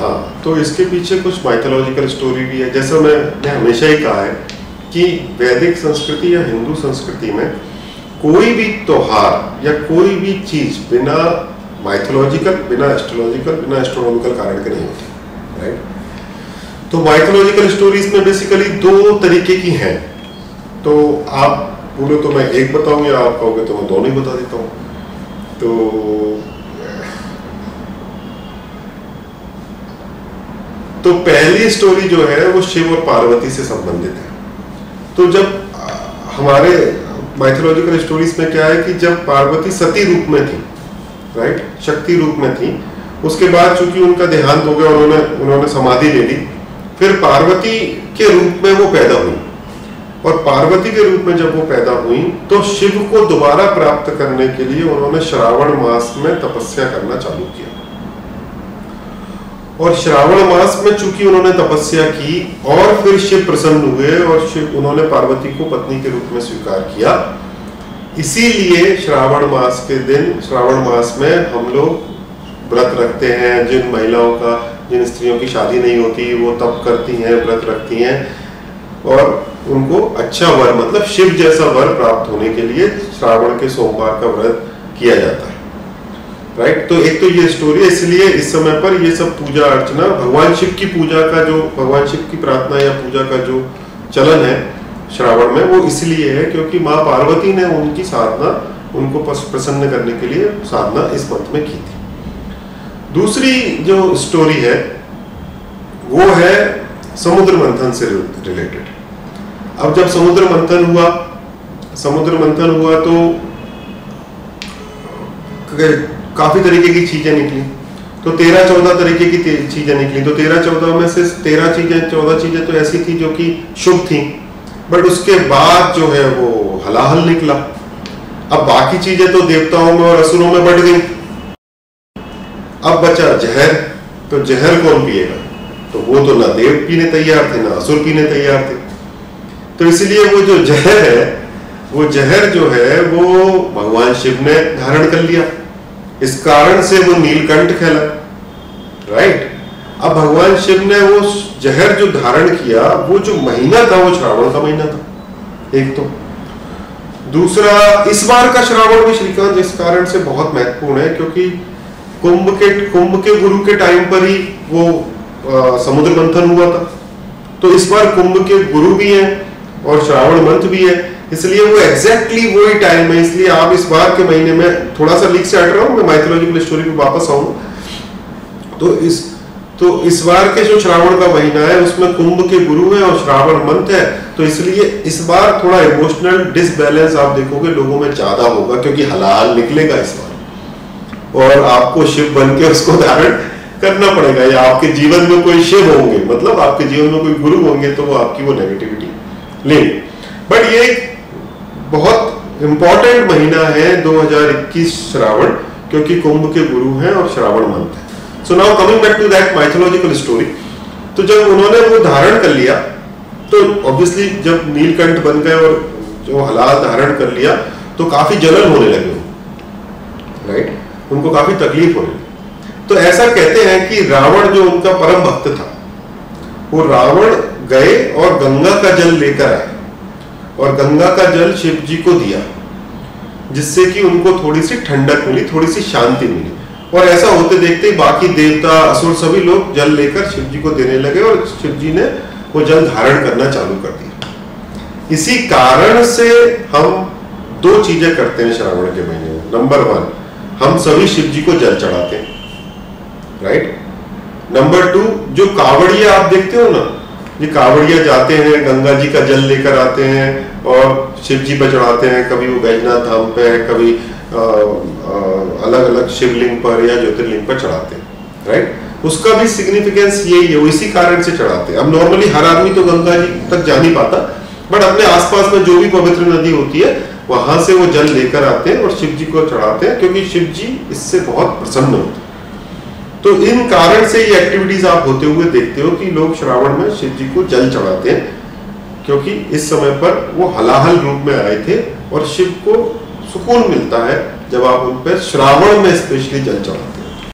हाँ। तो इसके पीछे कुछ माइथोलॉजिकल स्टोरी भी है। जैसा मैंने हमेशा ही कहा है कि वैदिक संस्कृति या हिंदू संस्कृति में कोई भी त्योहार या कोई भी चीज़ बिना माइथोलॉजिकल बिना एस्ट्रोलॉजिकल बिना एस्ट्रोनॉमिकल कारण के नहीं होती राइट तो माइथोलॉजिकल स्टोरीज में बेसिकली दो तरीके की हैं। तो आप बोलो तो मैं एक बताऊँ या आप कहोगे तो मैं दोनों ही बता देता हूँ। तो तो पहली स्टोरी जो है, वो शिव और पार्वती से संबंधित है। तो जब हमारे माइथोलॉजिकल स्टोरीज में क्या है कि जब पार्वती सती रूप में थी राइट शक्ति रूप में थी, उसके बाद चूँकि उनका देहांत हो गया, उन्होंने उन्होंने समाधि ले ली, फिर पार्वती के रूप में वो पैदा हुई। और पार्वती के रूप में जब वो पैदा हुई तो शिव को दोबारा प्राप्त करने के लिए उन्होंने श्रावण मास में तपस्या करना चालू किया। और श्रावण मास में चूँकि उन्होंने तपस्या की और फिर शिव प्रसन्न हुए और शिव, उन्होंने पार्वती को पत्नी के रूप में स्वीकार किया, इसीलिए श्रावण मास के दिन, श्रावण मास में हम लोग व्रत रखते हैं। जिन महिलाओं का, जिन स्त्रियों की शादी नहीं होती, वो तप करती हैं, व्रत रखती हैं और उनको अच्छा वर मतलब शिव जैसा वर प्राप्त होने के लिए श्रावण के सोमवार का व्रत किया जाता है। राइट तो एक तो ये स्टोरी है, इसलिए इस समय पर ये सब पूजा अर्चना, भगवान शिव की पूजा का जो, भगवान शिव की प्रार्थना या पूजा का जो चलन है श्रावण में, वो इसलिए है क्योंकि माँ पार्वती ने उनकी साधना, उनको प्रसन्न करने के लिए साधना इस मंथ में की थी। दूसरी जो स्टोरी है, वो है समुद्र मंथन से रिलेटेड अब जब समुद्र मंथन हुआ, समुद्र मंथन हुआ तो काफ़ी तरीके की चीज़ें निकली। तो तेरह चौदह तरीके की चीज़ें निकली। तो तेरह चौदह में से तेरह चीज़ें, चौदह चीज़ें तो ऐसी थी जो कि शुभ थी। बट उसके बाद जो है वो हलाहल निकला। अब बाकी चीज़ें तो देवताओं में और असुरों में बढ़ गई। अब बचा जहर। तो जहर कौन पिएगा? तो वो तो ना देव पीने तैयार थे, ना असुर पीने तैयार थे। तो इसलिए वो जो जहर है, वो जहर जो है, वो भगवान शिव ने धारण कर लिया। इस कारण से वो नीलकंठ खेला। राइट अब भगवान शिव ने वो जहर जो धारण किया वो जो महीना था वो श्रावण का महीना था। एक तो। दूसरा इस बार का श्रावण भी श्रीकांत इस कारण से बहुत महत्वपूर्ण है क्योंकि कुंभ के कुंभ के गुरु के टाइम पर ही वो आ, समुद्र मंथन हुआ था। तो इस बार कुंभ के गुरु भी हैं और श्रावण मंथ भी है। इसलिए वो एग्जैक्टली वही टाइम है, इसलिए आप इस बार के महीने में थोड़ा सा लीक से हट रहा हूँ, मैं माइथोलॉजिकल स्टोरी पे वापस आऊँगा तो इस तो इस बार के जो श्रावण का महीना है, उसमें कुंभ के गुरु है और श्रावण मंथ है तो इसलिए इस बार थोड़ा इमोशनल डिसबैलेंस आप देखोगे, लोगों में ज़्यादा होगा, क्योंकि हलाल निकलेगा इस बार। और आपको शिव बन के उसको धारण करना पड़ेगा, या आपके जीवन में कोई शिव होंगे मतलब आपके जीवन में कोई गुरु होंगे तो वो आपकी वो नेगेटिविटी लेंगे बट ये बहुत इंपॉर्टेंट महीना है 2021 श्रावण, क्योंकि कुंभ के गुरु हैं और श्रावण मंथ है। So now coming back to that mythological story तो जब उन्होंने वो धारण कर लिया तो ऑब्वियसली जब नीलकंठ बन गए और जो हलाल धारण कर लिया तो काफ़ी जलन होने लगे राइट उनको काफ़ी तकलीफ़ होने लगी। तो ऐसा कहते हैं कि रावण जो उनका परम भक्त था, वो रावण गए और गंगा का जल लेकर आए। और गंगा का जल शिव जी को दिया, जिससे कि उनको थोड़ी सी ठंडक मिली, थोड़ी सी शांति मिली। और ऐसा होते देखते ही बाकी देवता, असुर सभी लोग जल लेकर शिव जी को देने लगे और शिव जी ने वो जल धारण करना चालू कर दिया। इसी कारण से हम दो चीज़ें करते हैं श्रावण के महीने में। नंबर वन हम सभी शिव जी को जल चढ़ाते हैं। राइट नंबर टू जो कावड़िया आप देखते हो ना ये कावड़िया जाते हैं गंगा जी का जल लेकर आते हैं और शिव जी पर चढ़ाते हैं। कभी वो बैजनाथ धाम पे कभी आ, आ, अलग अलग शिवलिंग पर या ज्योतिर्लिंग पर चढ़ाते हैं राइट उसका भी सिग्निफिकेंस यही है इसी कारण से चढ़ाते हैं। अब नॉर्मली हर आदमी तो गंगा जी तक जा नहीं पाता बट अपने आसपास में जो भी पवित्र नदी होती है वहाँ से वो जल लेकर आते हैं और शिव जी को चढ़ाते हैं क्योंकि शिव जी इससे बहुत प्रसन्न होते हैं। तो इन कारण से ये एक्टिविटीज़ आप होते हुए देखते हो कि लोग श्रावण में शिव जी को जल चढ़ाते हैं, क्योंकि इस समय पर वो हलाहल रूप में आए थे और शिव को सुकून मिलता है जब आप उन पर श्रावण में स्पेशली जल चढ़ाते